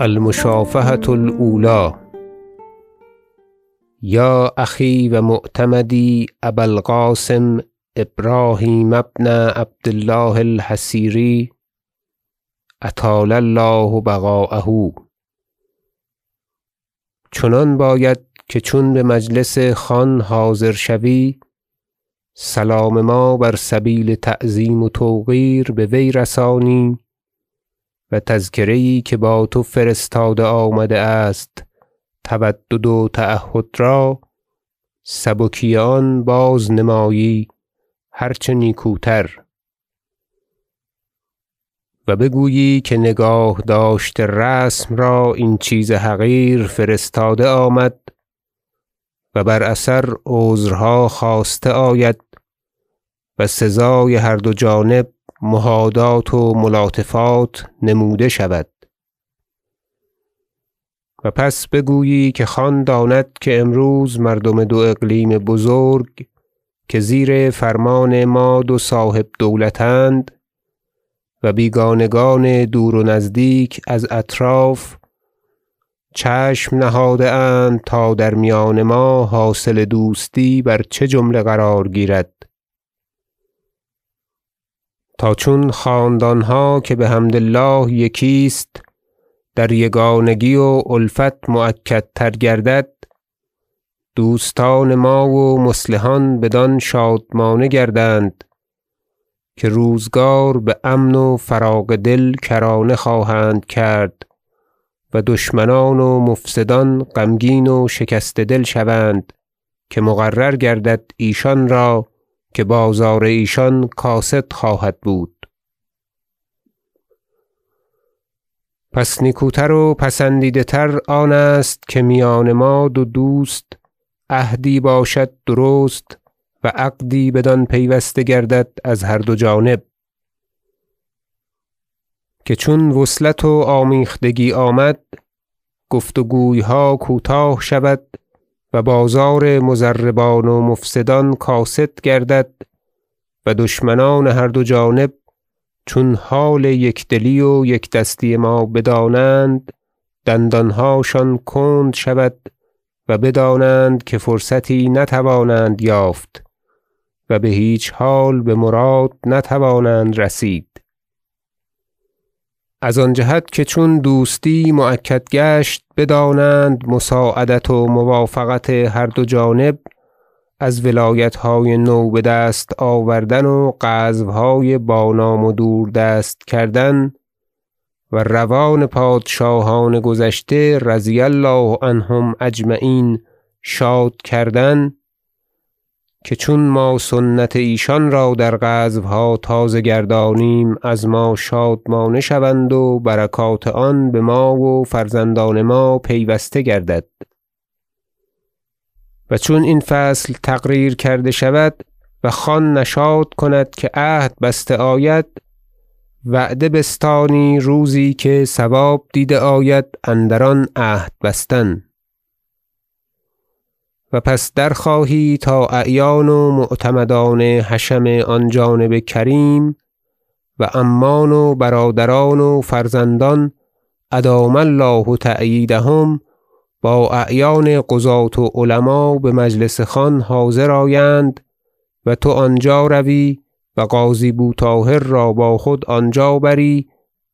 المشافهة الأولی. یا أخی و معتمدی ابا القاسم ابراهیم بن عبد الله الحصیری اطال الله بقاءه. چنان باید که چون بمجلس خان حاضر شوی سلام ما بر سبیل تعظیم و توقیر بوی رسانی. و تذکره یی که با تو فرستاده آمده است تودد و تعهد را سبکی آن بازنمایی هر چه نیکوتر. و بگویی که نگاه داشته رسم را این چیز حقیر فرستاده آمد و بر اثر عذرها خواسته آید و سزای هر دو جانب مهادات و ملاطفات نموده شود. و پس بگویی که خان داند که امروز مردم دو اقلیم بزرگ که زیر فرمان ما دو صاحب دولت اند و بیگانگان دور و نزدیک از اطراف چشم نهاده اند تا در میان ما حاصل دوستی بر چه جمله قرار گیرد. تا چون خاندانها که بحمد الله یکی است در یگانگی و الفت مؤکدتر گردد دوستان ما و مصلحان بدان شادمانه گردند که روزگار بامن و فراغ دل کرانه خواهند کرد و دشمنان و مفسدان غمگین و شکسته دل شوند که مقرر گردد ایشان را که بازار ایشان کاسد خواهد بود. پس نیکوتر و پسندیده تر آن است که میان ما دو دوست عهدی باشد درست و عقدی بدان پیوسته گردد از هر دو جانب. که چون وصلت و آمیختگی آمد گفت و گویها کوتاه شود و بازار مضربان و مفسدان کاسد گردد و دشمنان هر دو جانب چون حال یکدلی و یکدستی ما بدانند دندانهاشان کند شود و بدانند که فرصتی نتوانند یافت و بهیچ حال بمراد نتوانند رسید. از آن جهت که چون دوستی مؤکد گشت بدانند مساعدت و موافقت هر دو جانب از ولایتهای نو بدست آوردن و غزوهای با نام و دوردست کردن و روان پادشاهان گذشته رضی الله عنهم اجمعین شاد کردن که چون ما سنت ایشان را در غزوها تازه گردانیم از ما شادمانه شوند و برکات آن بما و فرزندان ما پیوسته گردد. و چون این فصل تقریر کرده شود و خان نشاط کند که عهد بسته آید وعده بستانی روزی که صواب دیده آید اندر آن عهد بستن. و پس درخواهی تا اعیان و معتمدان حشم آن جانب کریم و عمان و برادران و فرزندان ادام الله تأییدهم با اعیان قضاة و علما بمجلس خان حاضر آیند و تو آنجا روی و قاضی بو طاهر را با خود آنجا بری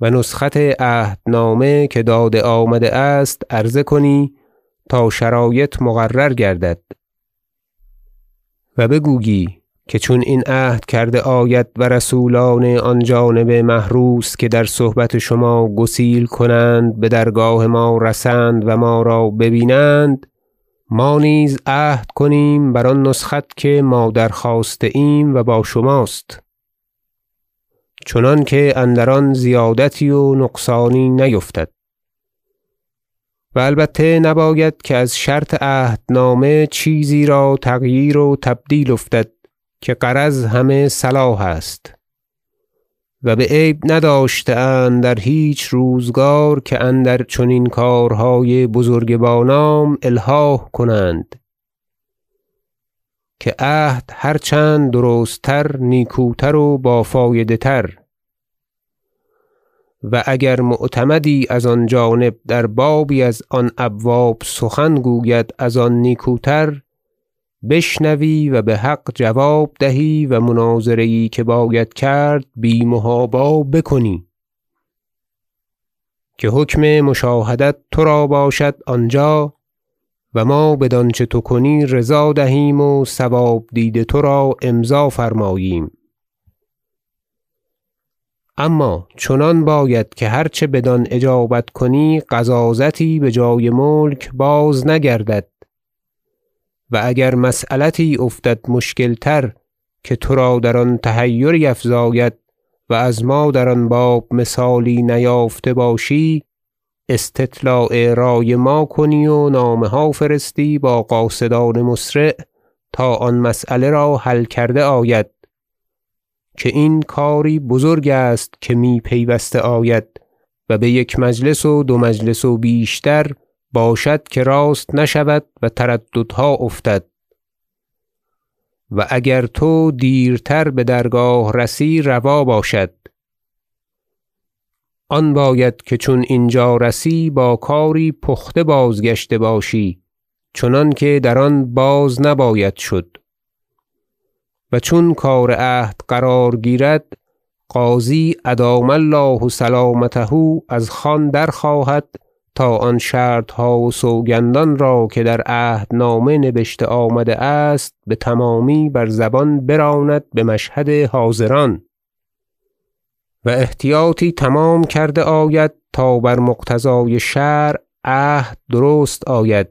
و نسخت عهدنامه که داده آمده است عرضه کنی تا شرایط مقرر گردد. و بگویی که چون این عهد کرده آید و رسولان آن جانب محروس که در صحبت شما گسیل کنند بدرگاه ما رسند و ما را ببینند ما نیز عهد کنیم بر آن نسخت که ما درخواسته ایم و با شماست. چنانکه اندر آن زیادتی و نقصانی نیفتد. و البته نباید که از شرط عهدنامه چیزی را تغییر و تبدیل افتد که غرض همه صلاح است. و بعیب نداشته اند در هیچ روزگار که اندر چنین کارهای بزرگ با نام الحاح کنند. که عهد هر چند درست تر نیکوتر و با فایده تر و اگر معتمدی از آن جانب در بابی از آن ابواب سخن گوید از آن نیکوتر بشنوی و بحق جواب دهی و مناظره یی که باید کرد بی محابا بکنی. که حکم مشاهدت ترا باشد آنجا و ما بدانچه تو کنی رضا دهیم و صواب دید ترا امضا فرماییم. اما چنان باید که هر چه بدان اجابت کنی غضاضتی بجای ملک بازنگردد و اگر مسیلتی افتد مشکل تر که ترا در آن تحیری افزاید و از ما در آن باب مثالی نیافته باشی استطلاع رای ما کنی و نامه ها فرستی با قاصدان مسرع تا آن مسیله را حل کرده آید. که این کاری بزرگ است که می پیوسته آید و بیک مجلس و دو مجلس و بیشتر باشد که راست نشود و ترددها افتد. و اگر تو دیرتر بدرگاه رسی روا باشد. آن باید که چون اینجا رسی با کاری پخته بازگشته باشی چنانکه در آن باز نباید شد. و چون کار عهد قرار گیرد قاضی ادام الله سلامته از خان درخواهد تا آن شرطها و سوگندان را که در عهدنامه نبشته آمده است بتمامی بر زبان براند بمشهد حاضران. و احتیاطی تمام کرده آید تا بر مقتضای شرع عهد درست آید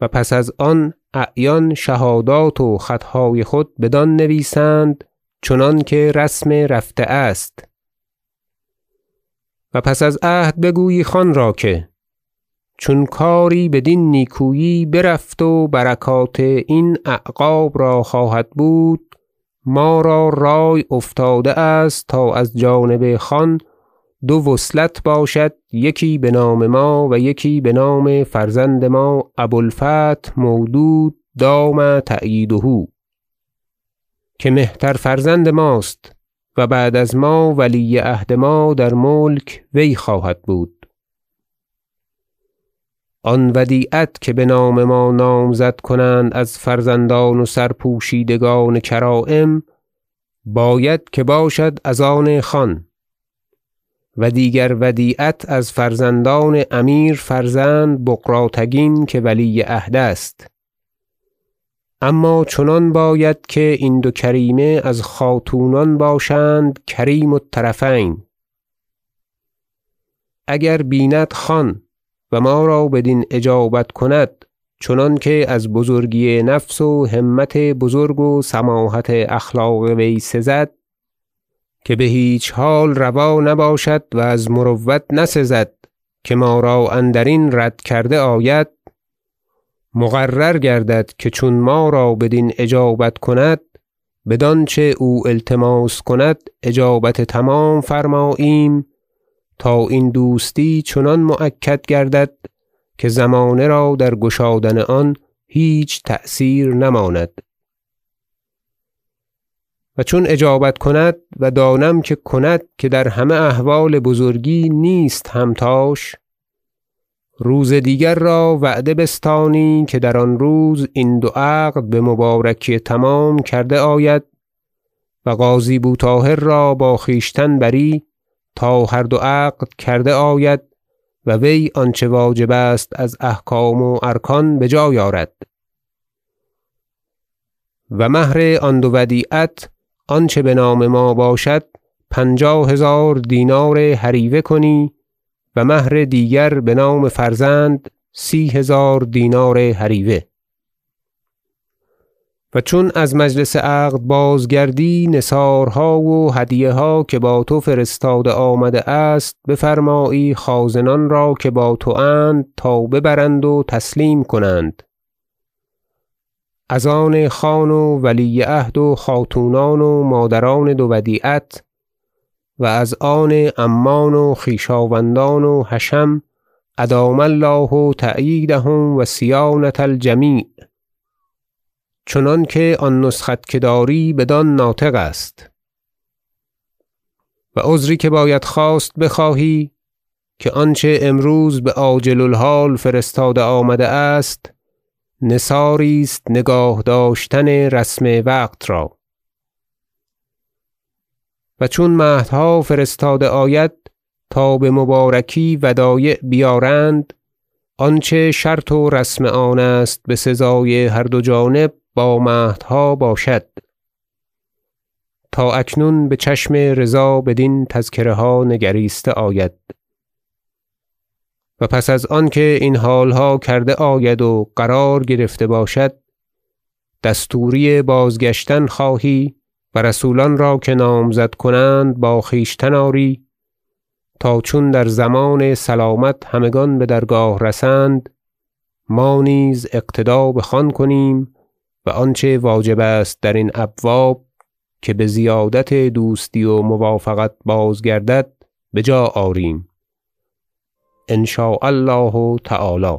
و پس از آن اعیان شهادات و خطهای خود بدان نویسند چنانکه رسم رفته است. و پس از عهد بگویی خان را که چون کاری بدین نیکویی برفت و برکات این اعقاب را خواهد بود ما را رای افتاده است تا از جانب خان دو وصلت باشد یکی بنام ما و یکی بنام فرزند ما ابو الفتح مودود دام تأییده که مهتر فرزند ماست و بعد از ما ولی عهد ما در ملک وی خواهد بود. آن ودیعت که بنام ما نامزد کنند از فرزندان و سرپوشیدگان کرایم باید که باشد از آن خان. و دیگر ودیعت از فرزندان امیر فرزند بغراتگین که ولی عهد است. اما چنان باید که این دو کریمه از خاتونان باشند کریم الطرفین. اگر بیند خان و ما را بدین اجابت کند چنانکه از بزرگی نفس و همت بزرگ و سماحت اخلاق وی سزد که بهیچ حال روا نباشد و از مروت نسزد که ما را اندرین رد کرده آید مقرر گردد که چون ما را بدین اجابت کند بدانچه او التماس کند اجابت تمام فرماییم تا این دوستی چنان مؤکد گردد که زمانه را در گشادن آن هیچ تأثیر نماند. و چون اجابت کند و دانم که کند که در همه احوال بزرگی نیست همتاش روز دیگر را وعده بستانی که در آن روز این دو عقد بمبارکی تمام کرده آید و قاضی بو طاهر را با خویشتن بری تا هر دو عقد کرده آید و وی آنچه واجب است از احکام و ارکان بجای آرد. و مهر آن دو ودیعت آنچه بنام ما باشد پنجاه هزار دینار هریوه کنی و مهر دیگر بنام فرزند سی هزار دینار هریوه و چون از مجلس عقد بازگردی نثارها و هدیه ها که با تو فرستاده آمده است بفرمایی خازنان را که با تواند تا ببرند و تسلیم کنند. از آن خان و ولی عهد و خاتونان و مادران دو ودیعت و از آن عمان و خویشاوندان و حشم ادام الله تأییدهم و صیانة الجمیع. چنانکه آن نسخت که داری بدان ناطق است. و عذری که باید خواست بخواهی که آنچه امروز بعاجل الحال فرستاده آمده است نثاری است نگاه داشتن رسم وقت را. و چون مهدها فرستاده آید تا بمبارکی ودایع بیارند آنچه شرط و رسم آن است بسزای هر دو جانب با مهدها باشد. تا اکنون بچشم رضا بدین تذکره ها نگریسته آید. و پس از آنکه این حالها کرده آید و قرار گرفته باشد دستوری بازگشتن خواهی و رسولان را که نامزد کنند با خویشتن آری تا چون در ضمان سلامت همگان بدرگاه رسند ما نیز اقتدا بخان کنیم و آنچه واجب است درین ابواب که بزیادت دوستی و موافقت بازگردد بجا آریم. ان شاء الله تعالی.